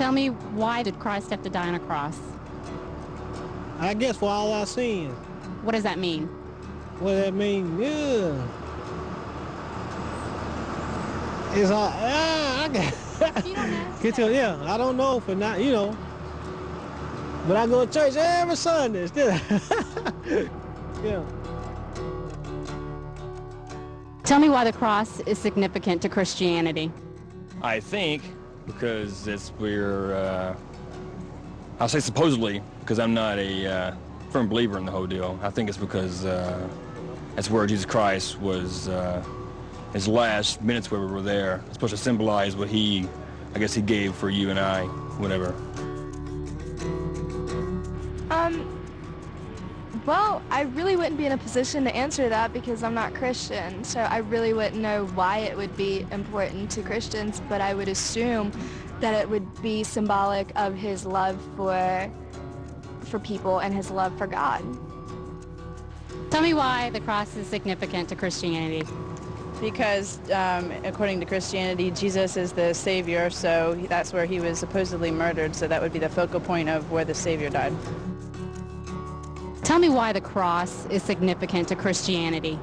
Tell me, why did Christ have to die on a cross? I guess for all our sins. What does that mean? What does that mean? Yeah. It's all, ah, I got, You don't have get to, yeah, I don't know for not, you know. But I go to church every Sunday still. yeah. Tell me why the cross is significant to Christianity. I think because it's where, uh, I'll say supposedly, because I'm not a uh, firm believer in the whole deal. I think it's because uh, that's where Jesus Christ was, uh, his last minutes where we were there. It's supposed to symbolize what he, I guess he gave for you and I, whatever. Well, I really wouldn't be in a position to answer that because I'm not Christian, so I really wouldn't know why it would be important to Christians, but I would assume that it would be symbolic of his love for for people and his love for God. Tell me why the cross is significant to Christianity. because um, according to Christianity, Jesus is the Savior, so that's where he was supposedly murdered, so that would be the focal point of where the Savior died. Tell me why the cross is significant to Christianity.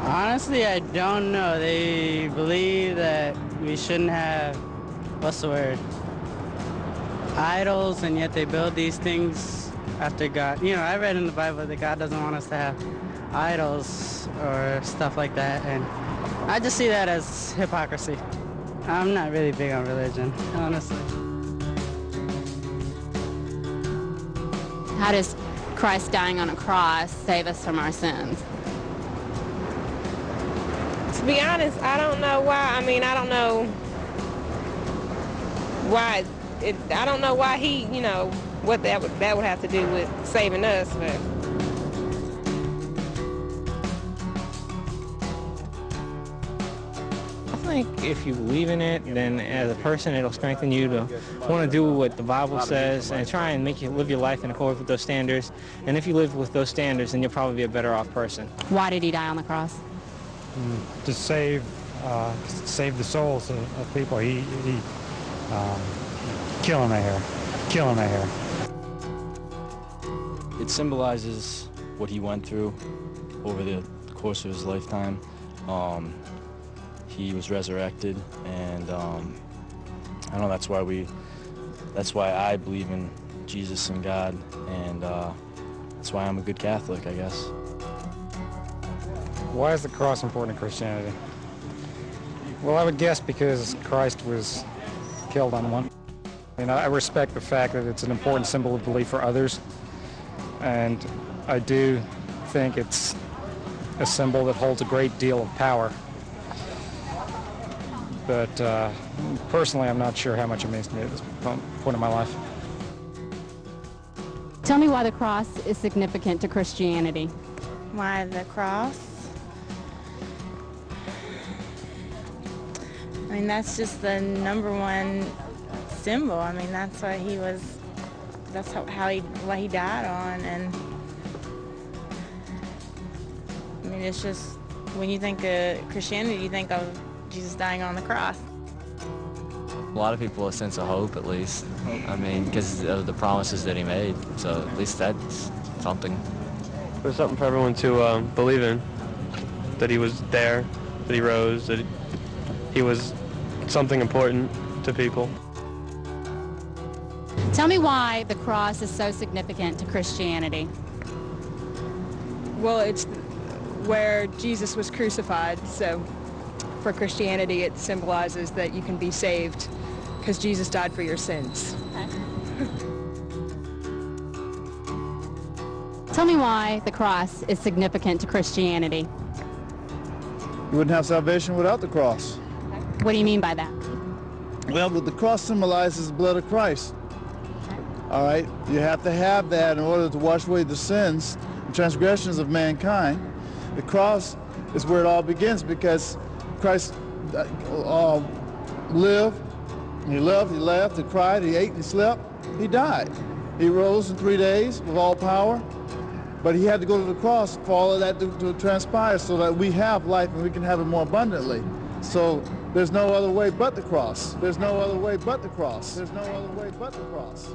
Honestly, I don't know. They believe that we shouldn't have, what's the word, idols, and yet they build these things after God. You know, I read in the Bible that God doesn't want us to have idols or stuff like that, and I just see that as hypocrisy. I'm not really big on religion, honestly. How does Christ dying on a cross save us from our sins? To be honest, I don't know why. I mean, I don't know why. It, I don't know why he, you know, what that would that would have to do with saving us. But think if you believe in it, then as a person, it'll strengthen you to want to do what the Bible says and try and make you live your life in accord with those standards. And if you live with those standards, then you'll probably be a better off person. Why did he die on the cross? to save uh, save the souls of, of people. He, he um, killing the hair, killing the hair. It symbolizes what he went through over the course of his lifetime. Um, he was resurrected, and um, I know that's why we, that's why I believe in Jesus and God, and uh, that's why I'm a good Catholic, I guess. Why is the cross important in Christianity? Well, I would guess because Christ was killed on one. And I respect the fact that it's an important symbol of belief for others. And I do think it's a symbol that holds a great deal of power. But uh, personally, I'm not sure how much it means to me at this point in my life. Tell me why the cross is significant to Christianity. Why the cross? I mean, that's just the number one symbol. I mean, that's why he was, that's how, how he, what he died on. And I mean, it's just, when you think of Christianity, you think of Jesus dying on the cross. A lot of people a sense of hope, at least. I mean, because of the promises that he made. So at least that's something. There's something for everyone to um, believe in. That he was there, that he rose, that he was something important to people. Tell me why the cross is so significant to Christianity. Well, it's where Jesus was crucified, so for Christianity it symbolizes that you can be saved because Jesus died for your sins. Tell me why the cross is significant to Christianity. You wouldn't have salvation without the cross. What do you mean by that? Well, the cross symbolizes the blood of Christ. All right? You have to have that in order to wash away the sins and transgressions of mankind. The cross is where it all begins because Christ uh, uh, lived, he loved, he laughed, he cried, he ate, he slept, he died. He rose in three days with all power, but he had to go to the cross for all of that to, to transpire so that we have life and we can have it more abundantly. So There's no other way but the cross. There's no other way but the cross. There's no other way but the cross.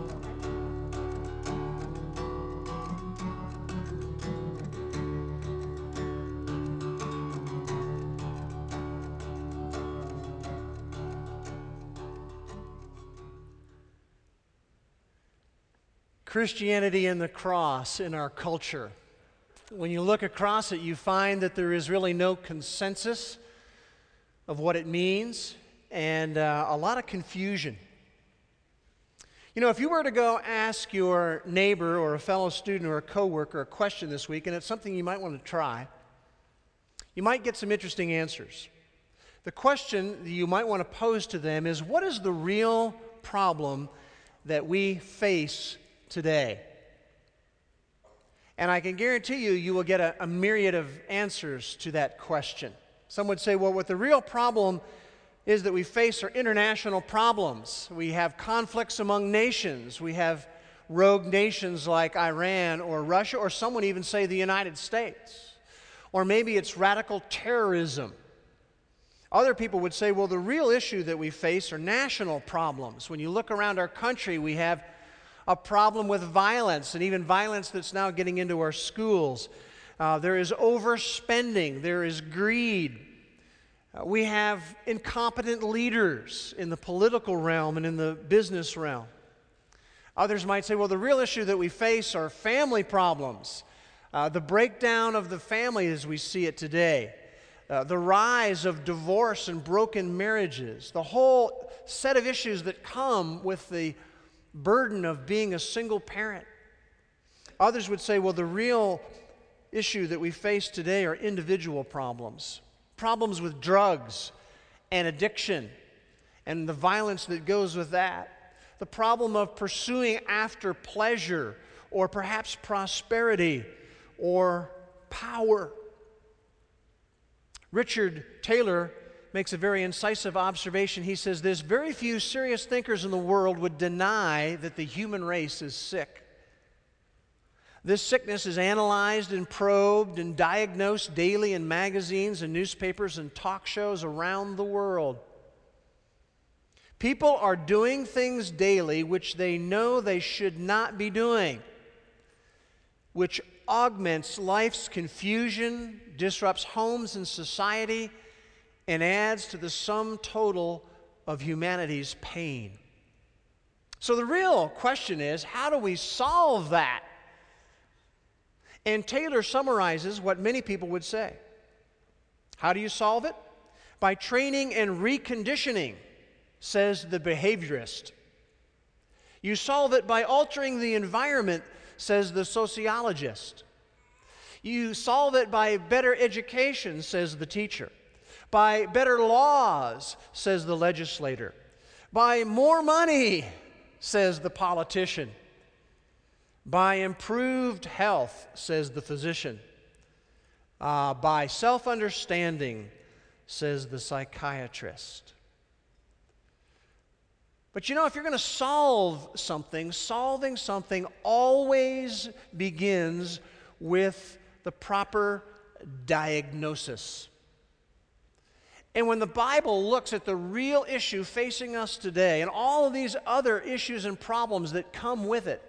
Christianity and the cross in our culture. When you look across it, you find that there is really no consensus of what it means and uh, a lot of confusion. You know, if you were to go ask your neighbor or a fellow student or a coworker a question this week, and it's something you might want to try, you might get some interesting answers. The question that you might want to pose to them is what is the real problem that we face today? And I can guarantee you, you will get a, a, myriad of answers to that question. Some would say, well, what the real problem is that we face are international problems. We have conflicts among nations. We have rogue nations like Iran or Russia, or some would even say the United States. Or maybe it's radical terrorism. Other people would say, well, the real issue that we face are national problems. When you look around our country, we have a problem with violence, and even violence that's now getting into our schools. Uh, there is overspending, there is greed. Uh, we have incompetent leaders in the political realm and in the business realm. Others might say, well, the real issue that we face are family problems, uh, the breakdown of the family as we see it today. Uh, the rise of divorce and broken marriages, the whole set of issues that come with the burden of being a single parent. Others would say, well, the real issue that we face today are individual problems problems with drugs and addiction and the violence that goes with that, the problem of pursuing after pleasure or perhaps prosperity or power. Richard Taylor makes a very incisive observation. He says, There's very few serious thinkers in the world would deny that the human race is sick. This sickness is analyzed and probed and diagnosed daily in magazines and newspapers and talk shows around the world. People are doing things daily which they know they should not be doing, which augments life's confusion, disrupts homes and society, and adds to the sum total of humanity's pain. So the real question is how do we solve that? And Taylor summarizes what many people would say. How do you solve it? By training and reconditioning, says the behaviorist. You solve it by altering the environment, says the sociologist. You solve it by better education, says the teacher by better laws, says the legislator, by more money, says the politician, by improved health, says the physician, uh, by self understanding, says the psychiatrist. But you know, if you're going to solve something, solving something always begins with the proper diagnosis. And when the Bible looks at the real issue facing us today and all of these other issues and problems that come with it,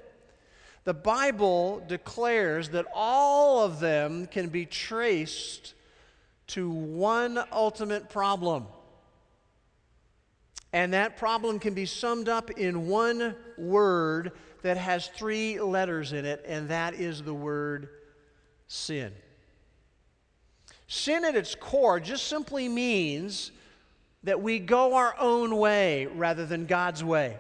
the Bible declares that all of them can be traced to one ultimate problem. And that problem can be summed up in one word that has three letters in it, and that is the word sin. Sin at its core just simply means that we go our own way rather than God's way.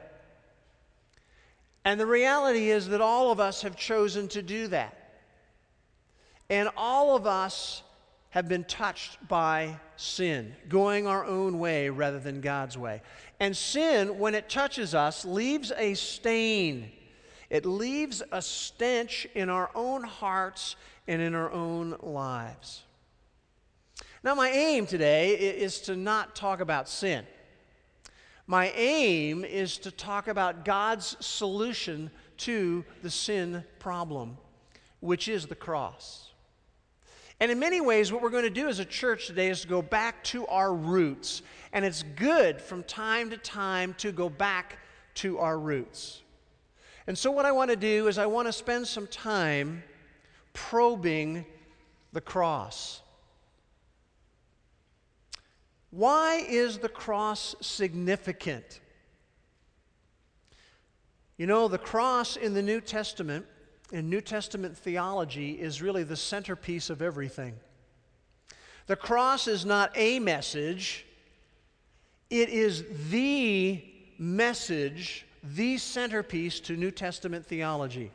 And the reality is that all of us have chosen to do that. And all of us have been touched by sin, going our own way rather than God's way. And sin, when it touches us, leaves a stain. It leaves a stench in our own hearts and in our own lives. Now, my aim today is to not talk about sin. My aim is to talk about God's solution to the sin problem, which is the cross. And in many ways, what we're going to do as a church today is to go back to our roots. And it's good from time to time to go back to our roots. And so, what I want to do is, I want to spend some time probing the cross. Why is the cross significant? You know, the cross in the New Testament, in New Testament theology, is really the centerpiece of everything. The cross is not a message, it is the message, the centerpiece to New Testament theology.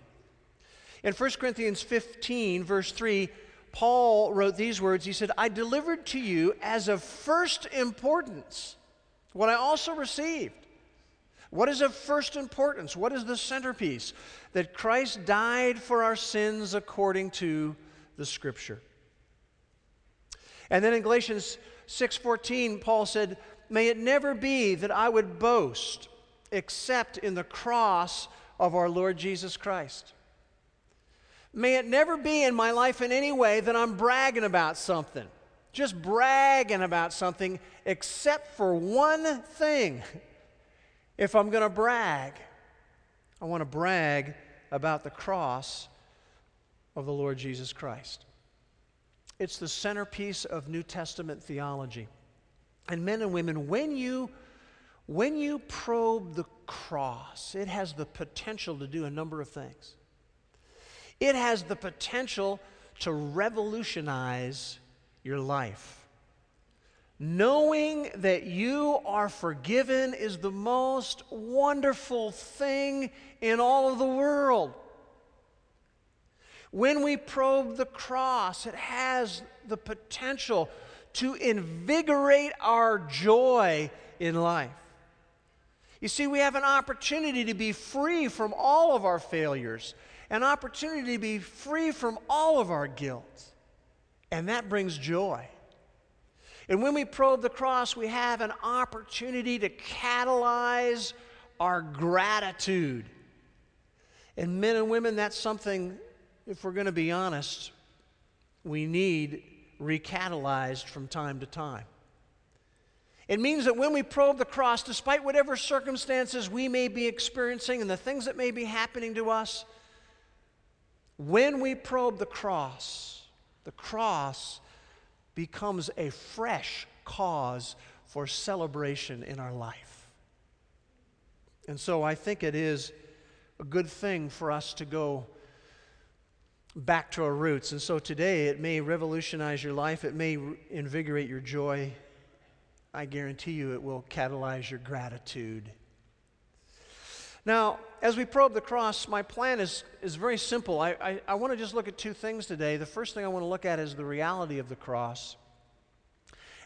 In 1 Corinthians 15, verse 3, Paul wrote these words. He said, I delivered to you as of first importance what I also received. What is of first importance? What is the centerpiece? That Christ died for our sins according to the Scripture. And then in Galatians 6:14, Paul said, "May it never be that I would boast except in the cross of our Lord Jesus Christ." May it never be in my life in any way that I'm bragging about something, just bragging about something, except for one thing. If I'm going to brag, I want to brag about the cross of the Lord Jesus Christ. It's the centerpiece of New Testament theology. And men and women, when you when you probe the cross, it has the potential to do a number of things. It has the potential to revolutionize your life. Knowing that you are forgiven is the most wonderful thing in all of the world. When we probe the cross, it has the potential to invigorate our joy in life. You see, we have an opportunity to be free from all of our failures an opportunity to be free from all of our guilt. And that brings joy. And when we probe the cross, we have an opportunity to catalyze our gratitude. And men and women, that's something, if we're going to be honest, we need recatalyzed from time to time. It means that when we probe the cross, despite whatever circumstances we may be experiencing and the things that may be happening to us, when we probe the cross, the cross becomes a fresh cause for celebration in our life. And so I think it is a good thing for us to go back to our roots. And so today it may revolutionize your life, it may invigorate your joy. I guarantee you it will catalyze your gratitude. Now, as we probe the cross, my plan is, is very simple. I, I, I want to just look at two things today. The first thing I want to look at is the reality of the cross.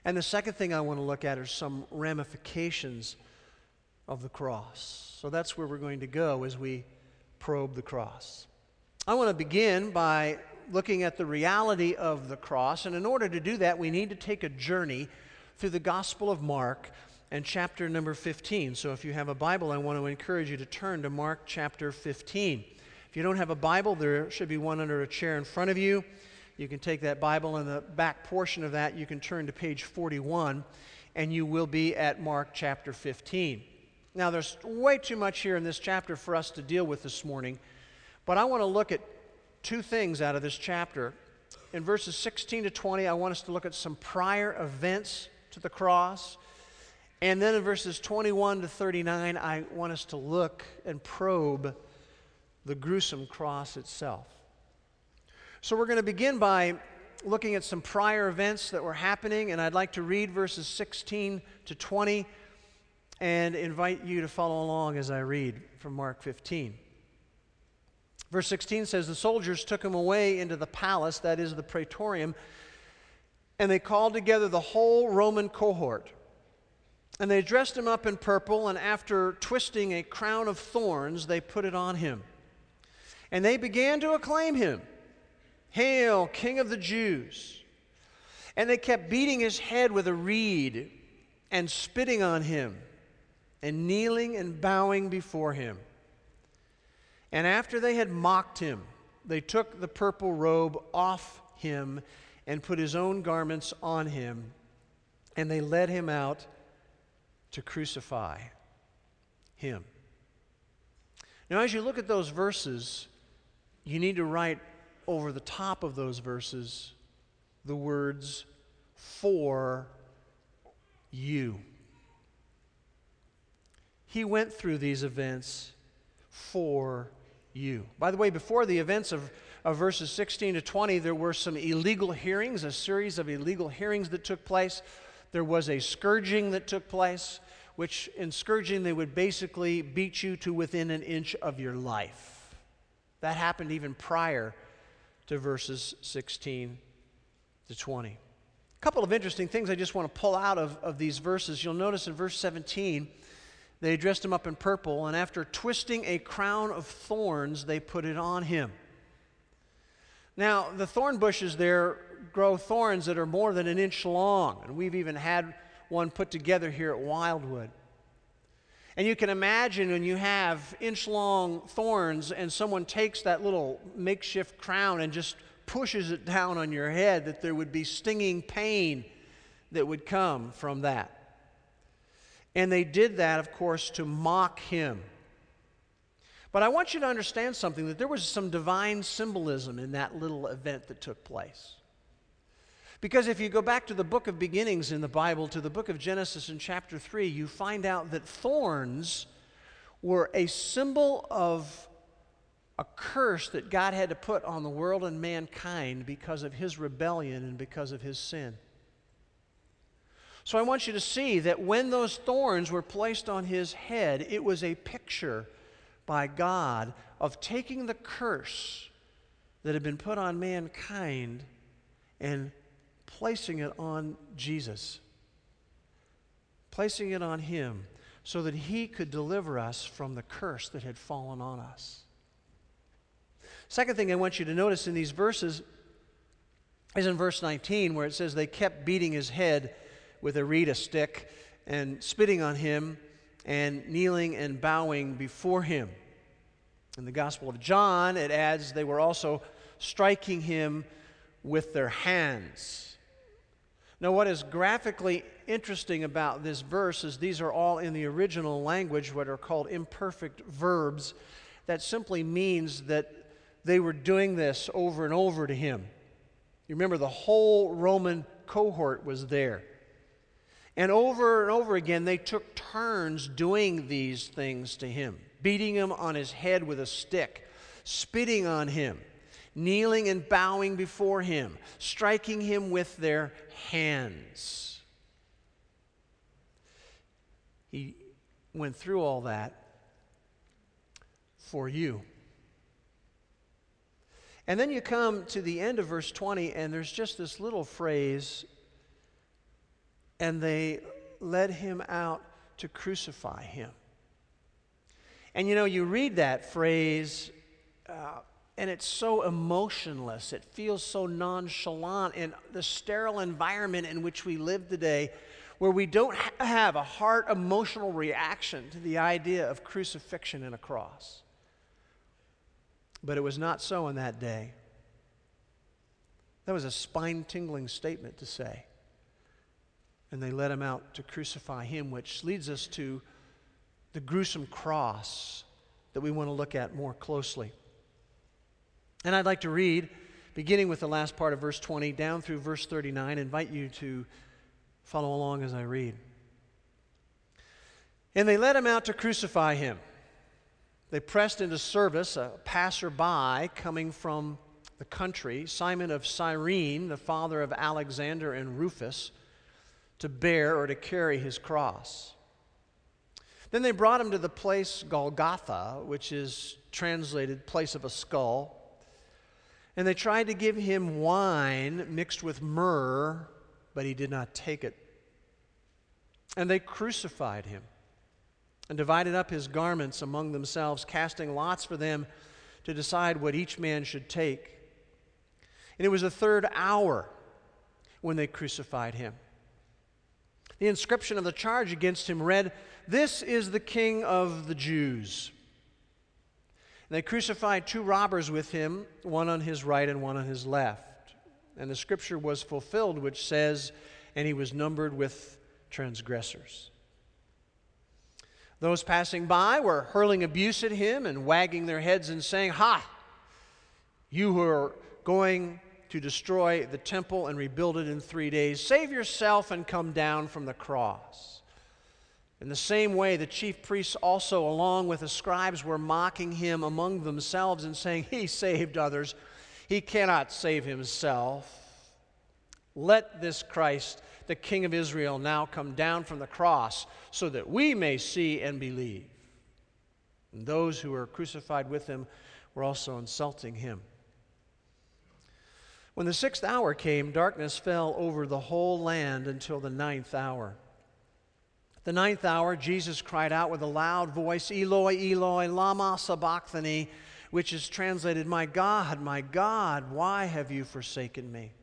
And the second thing I want to look at are some ramifications of the cross. So that's where we're going to go as we probe the cross. I want to begin by looking at the reality of the cross. And in order to do that, we need to take a journey through the Gospel of Mark and chapter number 15. So if you have a Bible, I want to encourage you to turn to Mark chapter 15. If you don't have a Bible, there should be one under a chair in front of you. You can take that Bible and the back portion of that, you can turn to page 41, and you will be at Mark chapter 15. Now, there's way too much here in this chapter for us to deal with this morning, but I want to look at two things out of this chapter. In verses 16 to 20, I want us to look at some prior events to the cross. And then in verses 21 to 39, I want us to look and probe the gruesome cross itself. So we're going to begin by looking at some prior events that were happening, and I'd like to read verses 16 to 20 and invite you to follow along as I read from Mark 15. Verse 16 says, The soldiers took him away into the palace, that is the praetorium, and they called together the whole Roman cohort. And they dressed him up in purple, and after twisting a crown of thorns, they put it on him. And they began to acclaim him Hail, King of the Jews! And they kept beating his head with a reed and spitting on him and kneeling and bowing before him. And after they had mocked him, they took the purple robe off him and put his own garments on him, and they led him out to crucify him. Now, as you look at those verses, you need to write over the top of those verses the words, for you. He went through these events for you. By the way, before the events of, of verses 16 to 20, there were some illegal hearings, a series of illegal hearings that took place. There was a scourging that took place, which in scourging they would basically beat you to within an inch of your life. That happened even prior to verses 16 to 20. A couple of interesting things I just want to pull out of, of these verses. You'll notice in verse 17, they dressed him up in purple, and after twisting a crown of thorns, they put it on him. Now, the thorn bushes there grow thorns that are more than an inch long, and we've even had one put together here at Wildwood. And you can imagine when you have inch long thorns and someone takes that little makeshift crown and just pushes it down on your head, that there would be stinging pain that would come from that. And they did that, of course, to mock him. But I want you to understand something that there was some divine symbolism in that little event that took place. Because if you go back to the book of beginnings in the Bible, to the book of Genesis in chapter 3, you find out that thorns were a symbol of a curse that God had to put on the world and mankind because of his rebellion and because of his sin. So I want you to see that when those thorns were placed on his head, it was a picture by God of taking the curse that had been put on mankind and placing it on Jesus, placing it on him so that he could deliver us from the curse that had fallen on us. Second thing I want you to notice in these verses is in verse 19 where it says they kept beating his head with a reed, a stick, and spitting on him and kneeling and bowing before him. In the Gospel of John, it adds they were also striking him with their hands. Now, what is graphically interesting about this verse is these are all in the original language, what are called imperfect verbs. That simply means that they were doing this over and over to him. You remember, the whole Roman cohort was there. And over and over again, they took turns doing these things to him, beating him on his head with a stick, spitting on him, kneeling and bowing before him, striking him with their hands. He went through all that for you. And then you come to the end of verse 20, and there's just this little phrase and they led him out to crucify him. And you know, you read that phrase, uh, and it's so emotionless. It feels so nonchalant in the sterile environment in which we live today, where we don't ha- have a heart emotional reaction to the idea of crucifixion and a cross. But it was not so in that day. That was a spine tingling statement to say and they led him out to crucify him, which leads us to the gruesome cross that we want to look at more closely. And I'd like to read, beginning with the last part of verse 20 down through verse 39, invite you to follow along as I read. And they led him out to crucify him. They pressed into service a passerby coming from the country, Simon of Cyrene, the father of Alexander and Rufus to bear or to carry his cross. Then they brought him to the place Golgotha, which is translated place of a skull. And they tried to give him wine mixed with myrrh, but he did not take it. And they crucified him and divided up his garments among themselves, casting lots for them to decide what each man should take. And it was the third hour when they crucified him. The inscription of the charge against him read, This is the King of the Jews. They crucified two robbers with him, one on his right and one on his left. And the scripture was fulfilled, which says, And he was numbered with transgressors. Those passing by were hurling abuse at him and wagging their heads and saying, Ha! You who are going to destroy the temple and rebuild it in three days, save yourself and come down from the cross. In the same way, the chief priests also, along with the scribes, were mocking him among themselves and saying, He saved others. He cannot save himself. Let this Christ, the King of Israel, now come down from the cross so that we may see and believe. And those who were crucified with him were also insulting him. When the sixth hour came, darkness fell over the whole land until the ninth hour. The ninth hour, Jesus cried out with a loud voice, Eloi, Eloi, Lama Sabachthani, which is translated, My God, my God, why have you forsaken me?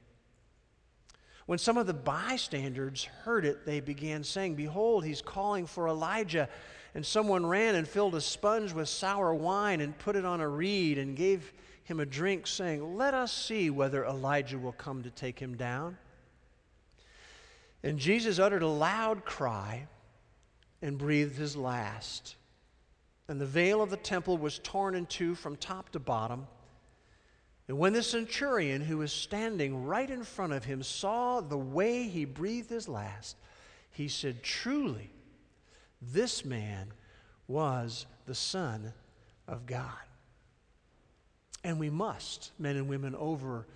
When some of the bystanders heard it, they began saying, Behold, he's calling for Elijah. And someone ran and filled a sponge with sour wine and put it on a reed and gave him a drink, saying, Let us see whether Elijah will come to take him down. And Jesus uttered a loud cry and breathed his last. And the veil of the temple was torn in two from top to bottom. And when the centurion who was standing right in front of him saw the way he breathed his last, he said, Truly, this man was the Son of God. And we must, men and women, over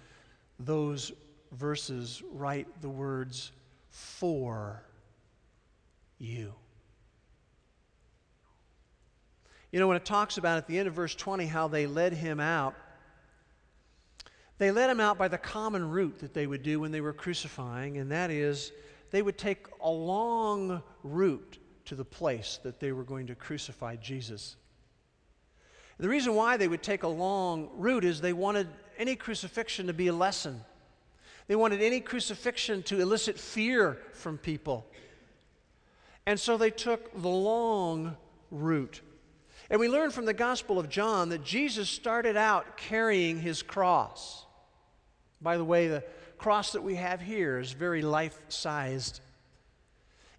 those verses, write the words, for you. You know, when it talks about at the end of verse 20 how they led him out, they led him out by the common route that they would do when they were crucifying, and that is they would take a long route to the place that they were going to crucify Jesus. The reason why they would take a long route is they wanted any crucifixion to be a lesson. They wanted any crucifixion to elicit fear from people. And so they took the long route. And we learn from the Gospel of John that Jesus started out carrying his cross. By the way, the cross that we have here is very life sized.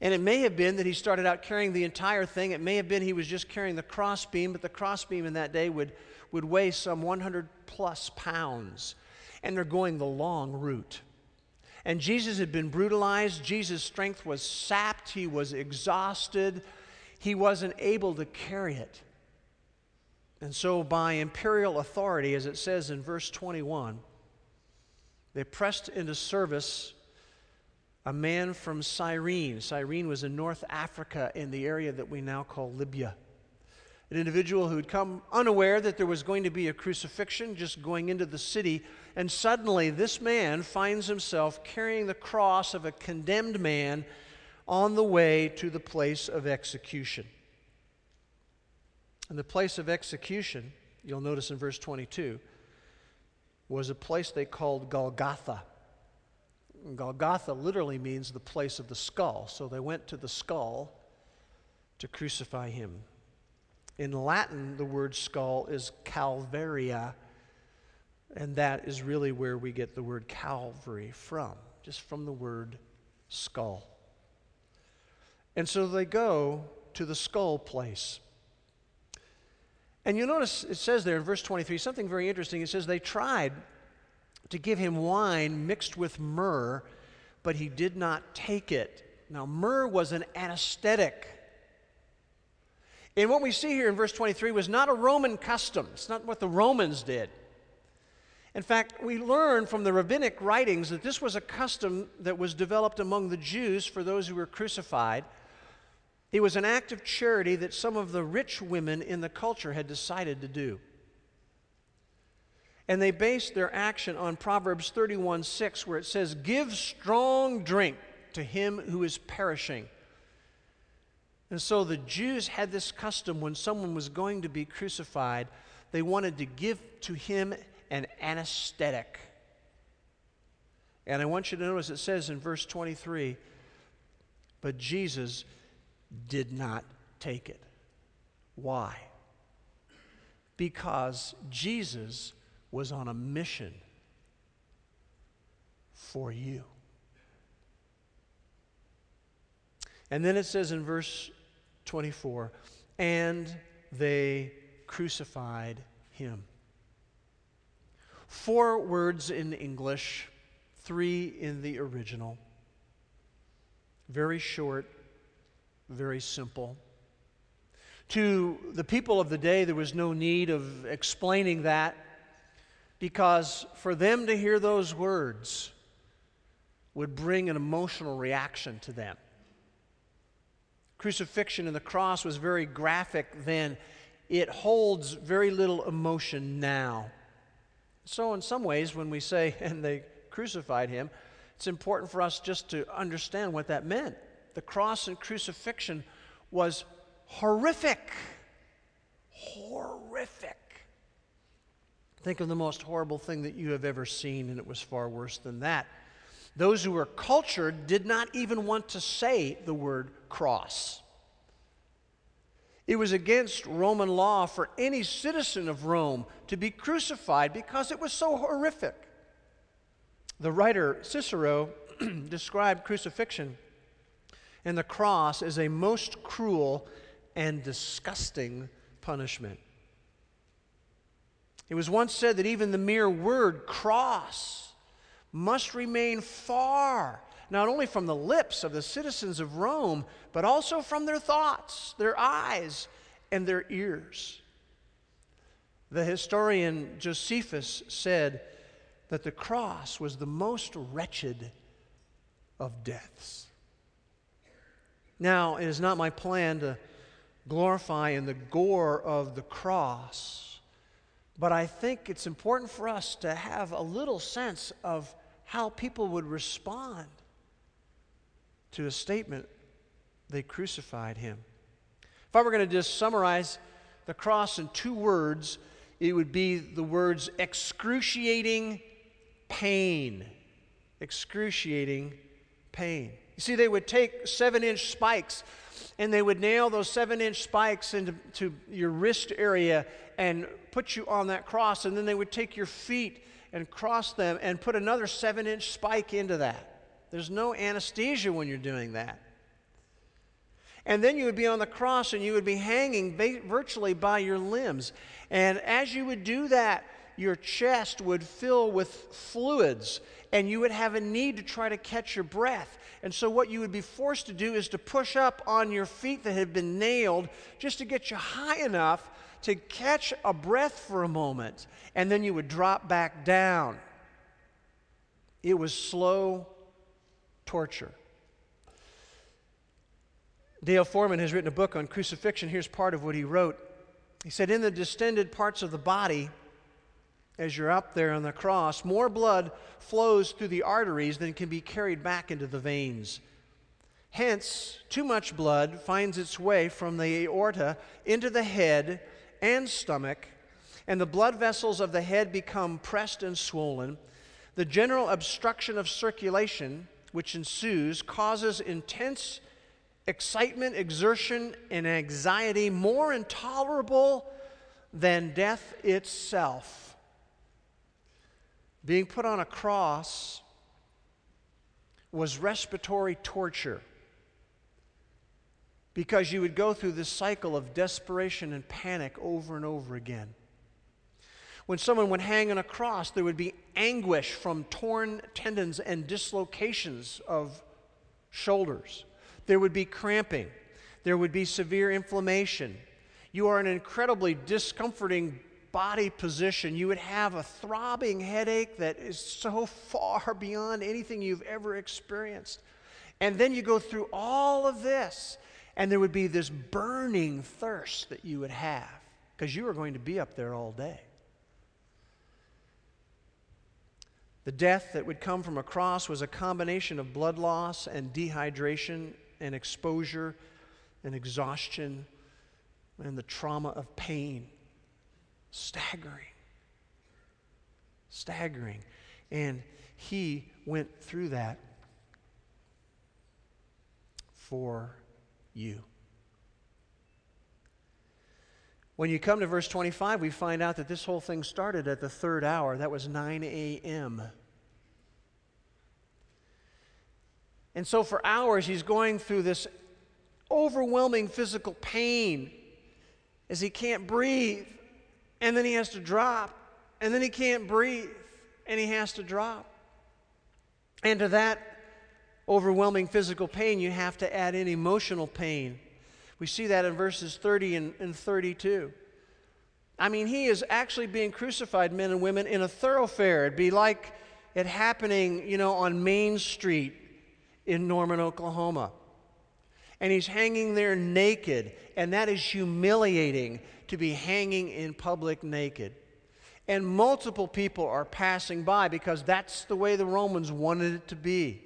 And it may have been that he started out carrying the entire thing. It may have been he was just carrying the crossbeam, but the crossbeam in that day would, would weigh some 100 plus pounds. And they're going the long route. And Jesus had been brutalized. Jesus' strength was sapped. He was exhausted. He wasn't able to carry it. And so, by imperial authority, as it says in verse 21, they pressed into service a man from Cyrene. Cyrene was in North Africa in the area that we now call Libya. An individual who had come unaware that there was going to be a crucifixion just going into the city, and suddenly this man finds himself carrying the cross of a condemned man on the way to the place of execution. And the place of execution, you'll notice in verse 22, was a place they called Golgotha. Golgotha literally means the place of the skull. So they went to the skull to crucify him. In Latin, the word skull is Calvaria, and that is really where we get the word Calvary from, just from the word skull. And so they go to the skull place. And you notice it says there in verse 23 something very interesting. It says they tried to give him wine mixed with myrrh, but he did not take it. Now, myrrh was an anesthetic. And what we see here in verse 23 was not a Roman custom, it's not what the Romans did. In fact, we learn from the rabbinic writings that this was a custom that was developed among the Jews for those who were crucified. It was an act of charity that some of the rich women in the culture had decided to do. And they based their action on Proverbs 31 6, where it says, Give strong drink to him who is perishing. And so the Jews had this custom when someone was going to be crucified, they wanted to give to him an anesthetic. And I want you to notice it says in verse 23 but Jesus did not take it. Why? Because Jesus was on a mission. for you. And then it says in verse 24, and they crucified him. Four words in English, three in the original. Very short, very simple. To the people of the day, there was no need of explaining that because for them to hear those words would bring an emotional reaction to them. Crucifixion and the cross was very graphic then. It holds very little emotion now. So, in some ways, when we say, and they crucified him, it's important for us just to understand what that meant. The cross and crucifixion was horrific. Horrific. Think of the most horrible thing that you have ever seen, and it was far worse than that. Those who were cultured did not even want to say the word cross. It was against Roman law for any citizen of Rome to be crucified because it was so horrific. The writer Cicero described crucifixion and the cross is a most cruel and disgusting punishment. It was once said that even the mere word cross must remain far, not only from the lips of the citizens of Rome, but also from their thoughts, their eyes, and their ears. The historian Josephus said that the cross was the most wretched of deaths. Now, it is not my plan to glorify in the gore of the cross, but I think it's important for us to have a little sense of how people would respond to a statement they crucified him. If I were going to just summarize the cross in two words, it would be the words excruciating pain. Excruciating pain. You see, they would take seven inch spikes and they would nail those seven inch spikes into to your wrist area and put you on that cross. And then they would take your feet and cross them and put another seven inch spike into that. There's no anesthesia when you're doing that. And then you would be on the cross and you would be hanging virtually by your limbs. And as you would do that, your chest would fill with fluids and you would have a need to try to catch your breath. And so, what you would be forced to do is to push up on your feet that had been nailed just to get you high enough to catch a breath for a moment. And then you would drop back down. It was slow torture. Dale Foreman has written a book on crucifixion. Here's part of what he wrote. He said, In the distended parts of the body, as you're up there on the cross, more blood flows through the arteries than can be carried back into the veins. Hence, too much blood finds its way from the aorta into the head and stomach, and the blood vessels of the head become pressed and swollen. The general obstruction of circulation, which ensues, causes intense excitement, exertion, and anxiety more intolerable than death itself. Being put on a cross was respiratory torture because you would go through this cycle of desperation and panic over and over again. When someone would hang on a cross, there would be anguish from torn tendons and dislocations of shoulders. There would be cramping. There would be severe inflammation. You are an incredibly discomforting body position. You would have a throbbing headache that is so far beyond anything you've ever experienced. And then you go through all of this, and there would be this burning thirst that you would have because you were going to be up there all day. The death that would come from a cross was a combination of blood loss and dehydration and exposure and exhaustion and the trauma of pain. Staggering. Staggering. And he went through that for you. When you come to verse 25, we find out that this whole thing started at the third hour. That was 9 a.m. And so for hours, he's going through this overwhelming physical pain as he can't breathe. And then he has to drop. And then he can't breathe. And he has to drop. And to that overwhelming physical pain, you have to add in emotional pain. We see that in verses 30 and, and 32. I mean, he is actually being crucified, men and women, in a thoroughfare. It'd be like it happening, you know, on Main Street in Norman, Oklahoma. And he's hanging there naked, and that is humiliating to be hanging in public naked. And multiple people are passing by because that's the way the Romans wanted it to be.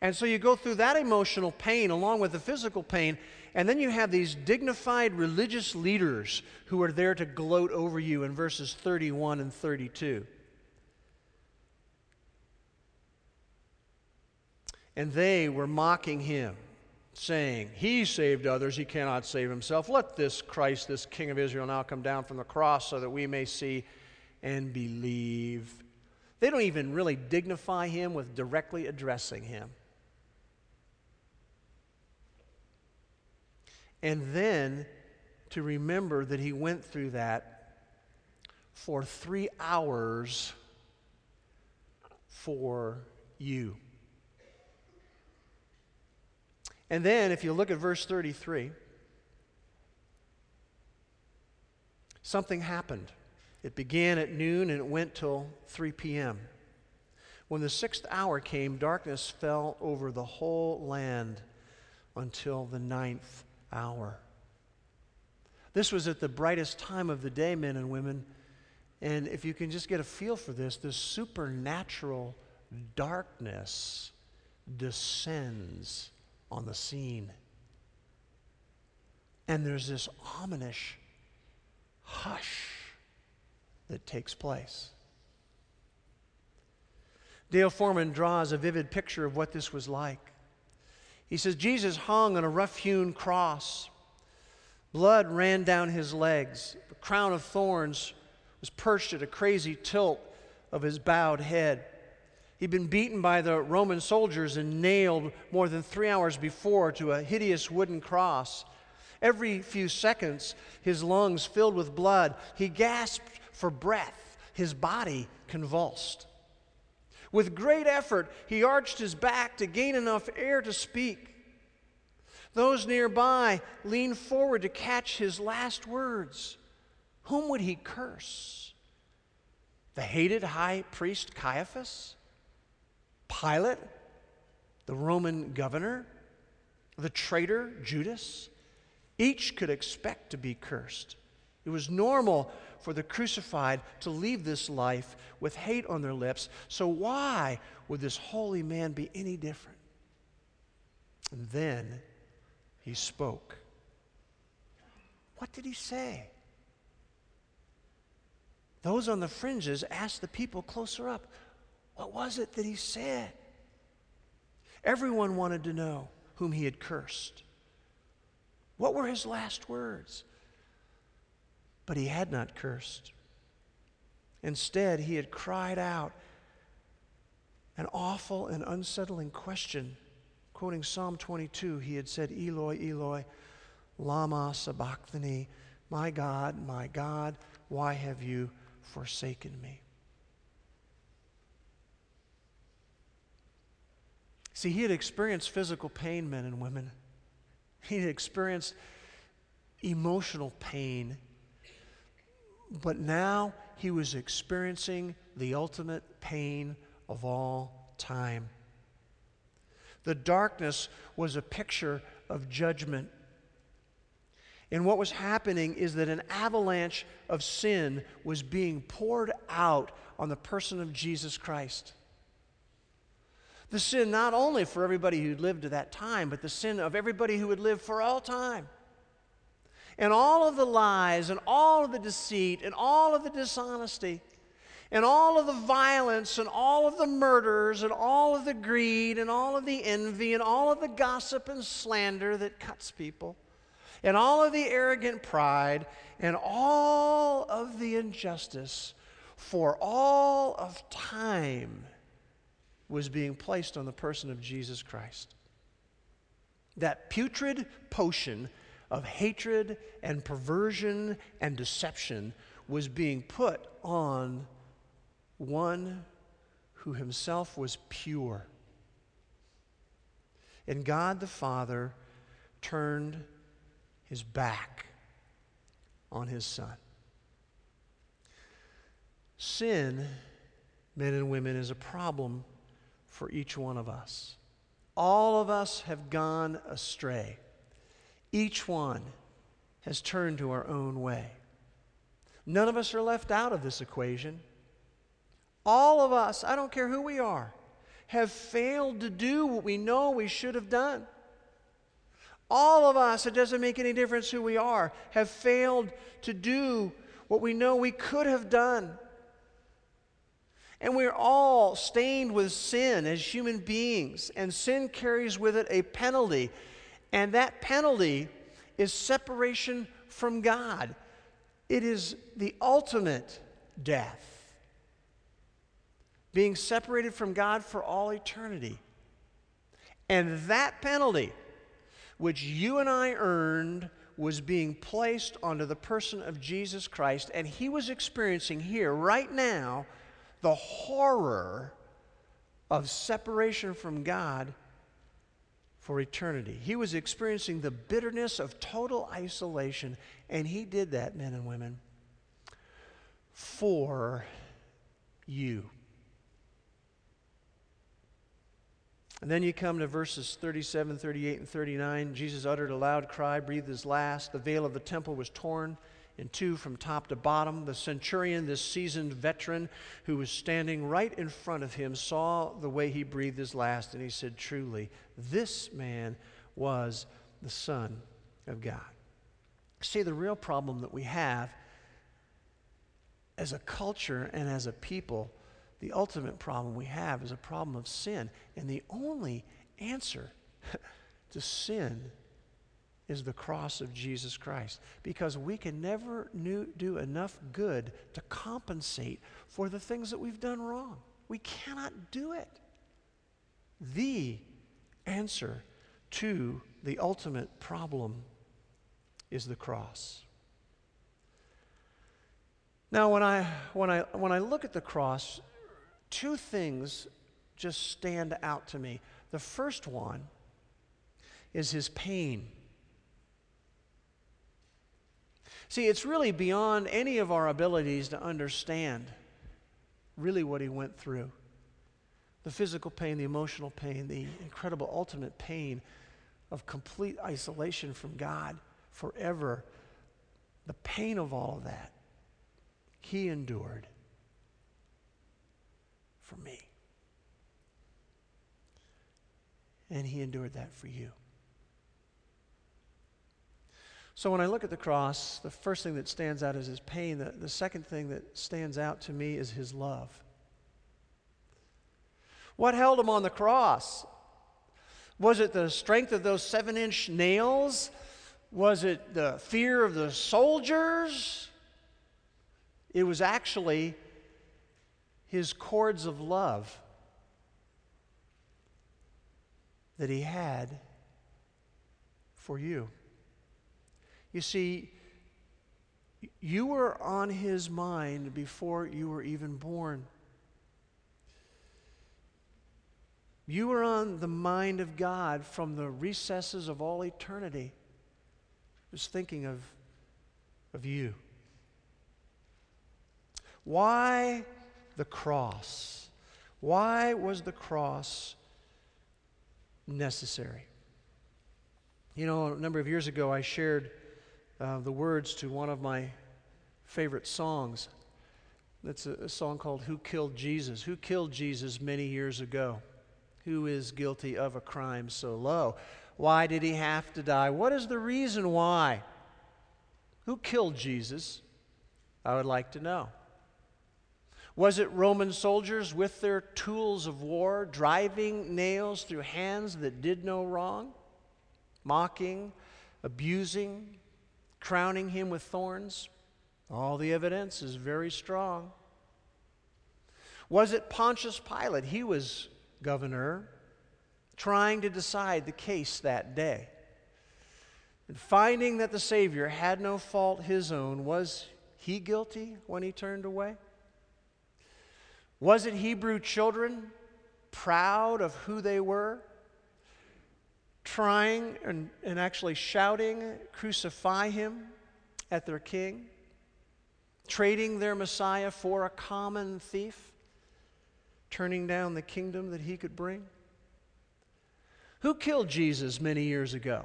And so you go through that emotional pain along with the physical pain, and then you have these dignified religious leaders who are there to gloat over you in verses 31 and 32. And they were mocking him, saying, He saved others, he cannot save himself. Let this Christ, this King of Israel, now come down from the cross so that we may see and believe. They don't even really dignify him with directly addressing him. And then to remember that he went through that for three hours for you. And then, if you look at verse 33, something happened. It began at noon and it went till 3 p.m. When the sixth hour came, darkness fell over the whole land until the ninth hour. This was at the brightest time of the day, men and women. And if you can just get a feel for this, this supernatural darkness descends on the scene. And there's this ominous hush that takes place. Dale Foreman draws a vivid picture of what this was like. He says Jesus hung on a rough hewn cross. Blood ran down his legs. A crown of thorns was perched at a crazy tilt of his bowed head. He'd been beaten by the Roman soldiers and nailed more than three hours before to a hideous wooden cross. Every few seconds, his lungs filled with blood. He gasped for breath. His body convulsed. With great effort, he arched his back to gain enough air to speak. Those nearby leaned forward to catch his last words. Whom would he curse? The hated high priest Caiaphas? Pilate? The Roman governor? The traitor Judas? Each could expect to be cursed. It was normal for the crucified to leave this life with hate on their lips. So, why would this holy man be any different? And then he spoke. What did he say? Those on the fringes asked the people closer up, What was it that he said? Everyone wanted to know whom he had cursed. What were his last words? But he had not cursed. Instead, he had cried out an awful and unsettling question. Quoting Psalm 22, he had said, Eloi, Eloi, Lama Sabachthani, my God, my God, why have you forsaken me? See, he had experienced physical pain, men and women. He had experienced emotional pain but now he was experiencing the ultimate pain of all time. The darkness was a picture of judgment. And what was happening is that an avalanche of sin was being poured out on the person of Jesus Christ. The sin not only for everybody who lived at that time, but the sin of everybody who would live for all time and all of the lies and all of the deceit and all of the dishonesty and all of the violence and all of the murders and all of the greed and all of the envy and all of the gossip and slander that cuts people and all of the arrogant pride and all of the injustice for all of time was being placed on the person of Jesus Christ. That putrid potion of hatred and perversion and deception was being put on one who himself was pure. And God the Father turned his back on his son. Sin, men and women, is a problem for each one of us. All of us have gone astray. Each one has turned to our own way. None of us are left out of this equation. All of us, I don't care who we are, have failed to do what we know we should have done. All of us, it doesn't make any difference who we are, have failed to do what we know we could have done. And we're all stained with sin as human beings, and sin carries with it a penalty. And that penalty is separation from God. It is the ultimate death. Being separated from God for all eternity. And that penalty, which you and I earned, was being placed onto the person of Jesus Christ, and he was experiencing here, right now, the horror of separation from God for eternity. He was experiencing the bitterness of total isolation, and he did that, men and women, for you. And then you come to verses 37, 38, and 39. Jesus uttered a loud cry, breathed his last. The veil of the temple was torn in two from top to bottom. The centurion, this seasoned veteran who was standing right in front of him, saw the way he breathed his last, and he said, Truly, this man was the Son of God. See, the real problem that we have as a culture and as a people, the ultimate problem we have is a problem of sin. And the only answer to sin is the cross of Jesus Christ. Because we can never do enough good to compensate for the things that we've done wrong. We cannot do it. The answer to the ultimate problem is the cross. Now, when I, when, I, when I look at the cross, two things just stand out to me. The first one is his pain. See, it's really beyond any of our abilities to understand really what he went through the physical pain, the emotional pain, the incredible ultimate pain of complete isolation from God forever. The pain of all of that, he endured for me. And he endured that for you. So when I look at the cross, the first thing that stands out is his pain. The, the second thing that stands out to me is his love. What held him on the cross? Was it the strength of those seven inch nails? Was it the fear of the soldiers? It was actually his cords of love that he had for you. You see, you were on his mind before you were even born. You were on the mind of God from the recesses of all eternity. Just thinking of, of you. Why the cross? Why was the cross necessary? You know, a number of years ago, I shared uh, the words to one of my favorite songs. It's a, a song called Who Killed Jesus? Who killed Jesus many years ago? Who is guilty of a crime so low? Why did he have to die? What is the reason why? Who killed Jesus? I would like to know. Was it Roman soldiers with their tools of war driving nails through hands that did no wrong? Mocking, abusing, crowning him with thorns? All the evidence is very strong. Was it Pontius Pilate? He was governor trying to decide the case that day. And finding that the Savior had no fault his own, was he guilty when he turned away? Was it Hebrew children proud of who they were? Trying and, and actually shouting, Crucify him at their king? Trading their Messiah for a common thief? Turning down the kingdom that he could bring? Who killed Jesus many years ago?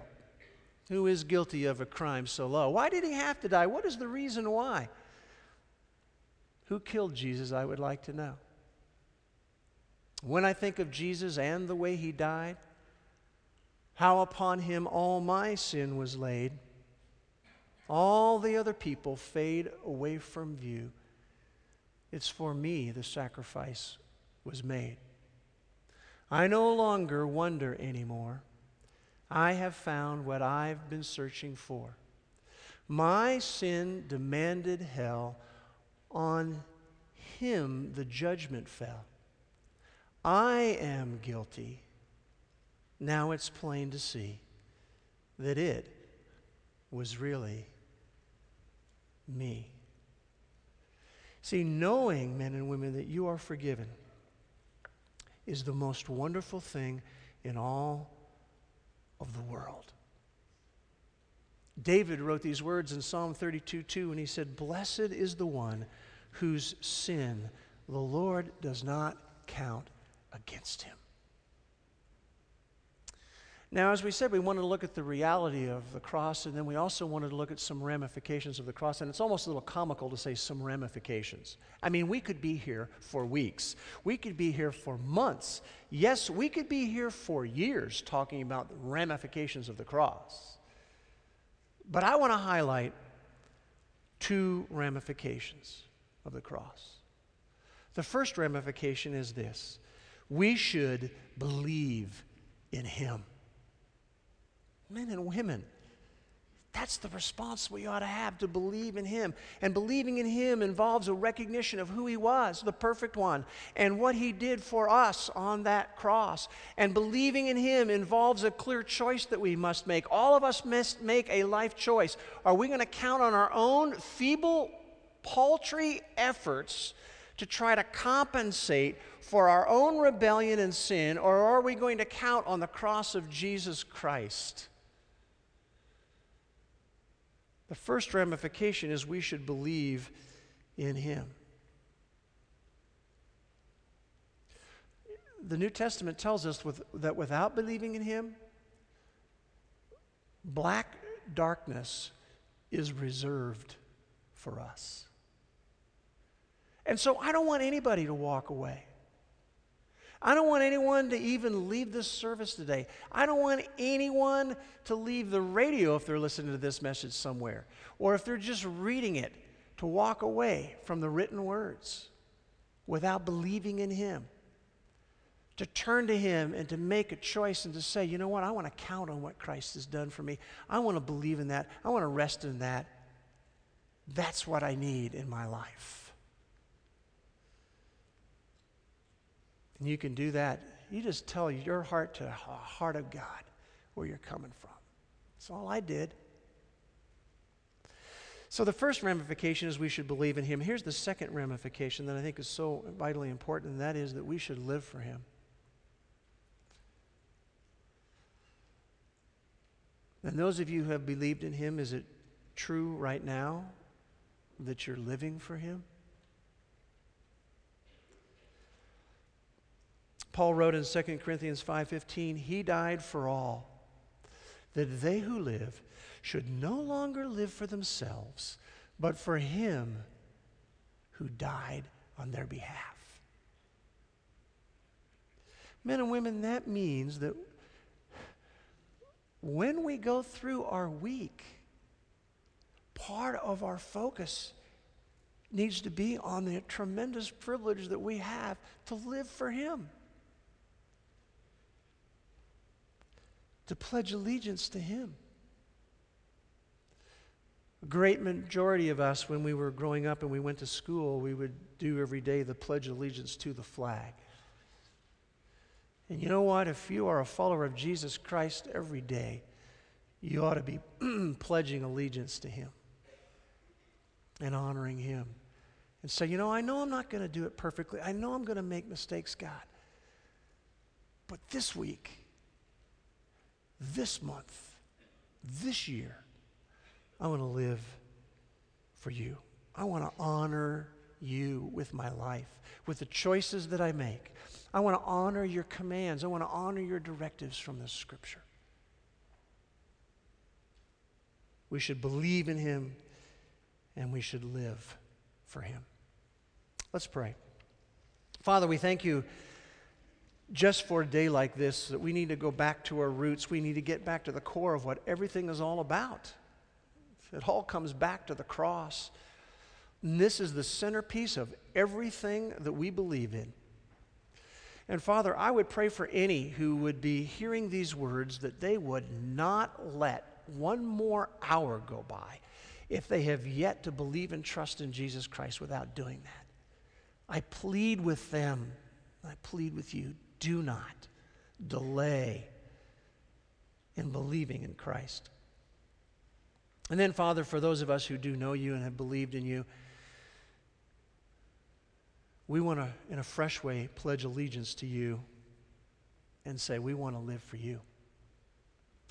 Who is guilty of a crime so low? Why did he have to die? What is the reason why? Who killed Jesus? I would like to know. When I think of Jesus and the way he died, how upon him all my sin was laid, all the other people fade away from view. It's for me the sacrifice was made. I no longer wonder anymore. I have found what I've been searching for. My sin demanded hell. On him the judgment fell. I am guilty. Now it's plain to see that it was really me. See, knowing, men and women, that you are forgiven is the most wonderful thing in all of the world. David wrote these words in Psalm 32 2, and he said, Blessed is the one whose sin the Lord does not count against him. Now, as we said, we wanted to look at the reality of the cross, and then we also wanted to look at some ramifications of the cross. And it's almost a little comical to say some ramifications. I mean, we could be here for weeks, we could be here for months. Yes, we could be here for years talking about the ramifications of the cross. But I want to highlight two ramifications of the cross. The first ramification is this we should believe in Him men and women. That's the response we ought to have to believe in Him. And believing in Him involves a recognition of who He was, the perfect one, and what He did for us on that cross. And believing in Him involves a clear choice that we must make. All of us must make a life choice. Are we going to count on our own feeble, paltry efforts to try to compensate for our own rebellion and sin, or are we going to count on the cross of Jesus Christ? The first ramification is we should believe in Him. The New Testament tells us with, that without believing in Him, black darkness is reserved for us. And so I don't want anybody to walk away. I don't want anyone to even leave this service today. I don't want anyone to leave the radio if they're listening to this message somewhere, or if they're just reading it, to walk away from the written words without believing in Him. To turn to Him and to make a choice and to say, you know what, I want to count on what Christ has done for me. I want to believe in that. I want to rest in that. That's what I need in my life. And you can do that. You just tell your heart to the heart of God where you're coming from. That's all I did. So the first ramification is we should believe in Him. Here's the second ramification that I think is so vitally important, and that is that we should live for Him. And those of you who have believed in Him, is it true right now that you're living for Him? Paul wrote in 2 Corinthians 5:15, "He died for all, that they who live should no longer live for themselves, but for him who died on their behalf." Men and women, that means that when we go through our week, part of our focus needs to be on the tremendous privilege that we have to live for Him. To pledge allegiance to Him. A great majority of us, when we were growing up and we went to school, we would do every day the Pledge of Allegiance to the flag. And you know what? If you are a follower of Jesus Christ every day, you ought to be pledging allegiance to Him and honoring Him. And say, you know, I know I'm not going to do it perfectly. I know I'm going to make mistakes, God. But this week, this month, this year, I want to live for you. I want to honor you with my life, with the choices that I make. I want to honor your commands. I want to honor your directives from this scripture. We should believe in him and we should live for him. Let's pray. Father, we thank you just for a day like this that we need to go back to our roots. We need to get back to the core of what everything is all about. It all comes back to the cross. And this is the centerpiece of everything that we believe in. And Father, I would pray for any who would be hearing these words that they would not let one more hour go by if they have yet to believe and trust in Jesus Christ without doing that. I plead with them, I plead with you, do not delay in believing in Christ. And then, Father, for those of us who do know you and have believed in you, we want to, in a fresh way, pledge allegiance to you and say, we want to live for you.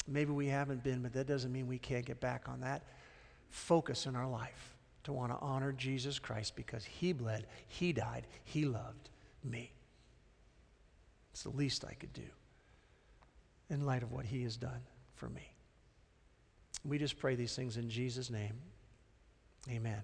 Maybe we haven't been, but that doesn't mean we can't get back on that focus in our life to want to honor Jesus Christ because he bled, he died, he loved me. It's the least I could do in light of what he has done for me. We just pray these things in Jesus' name. Amen.